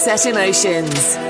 Sunset Emotions.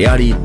リアリ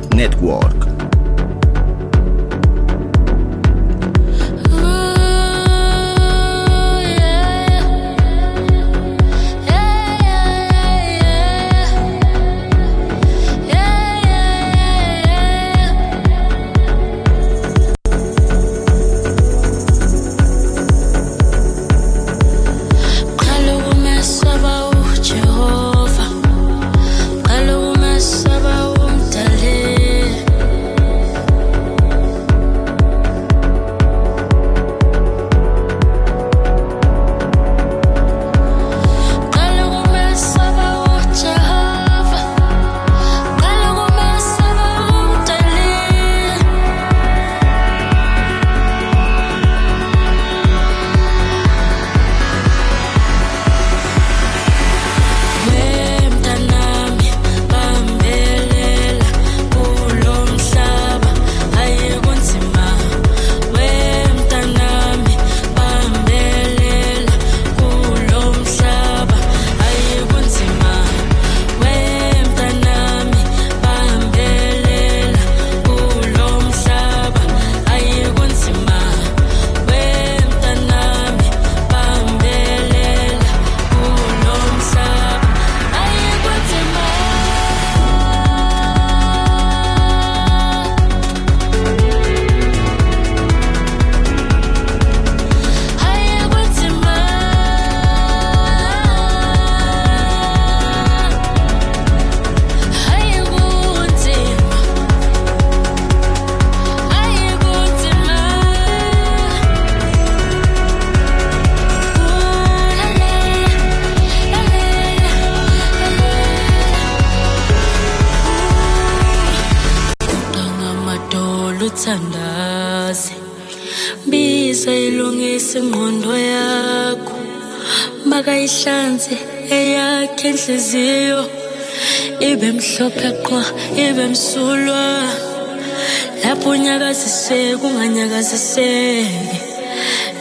inhliziyo ibe mhlophe qwa ibe msulwa. Lapho unyakaziseke unganyakaziseki.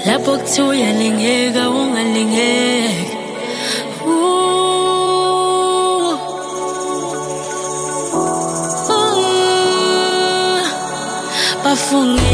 Lapho kuthiwa uyalingeka ungalingeki. Bafungile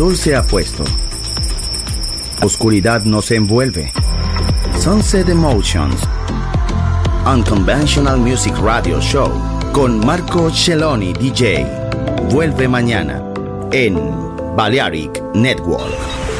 Sol se ha puesto. Oscuridad nos envuelve. Sunset Emotions. Unconventional Music Radio Show con Marco Celloni DJ. Vuelve mañana en Balearic Network.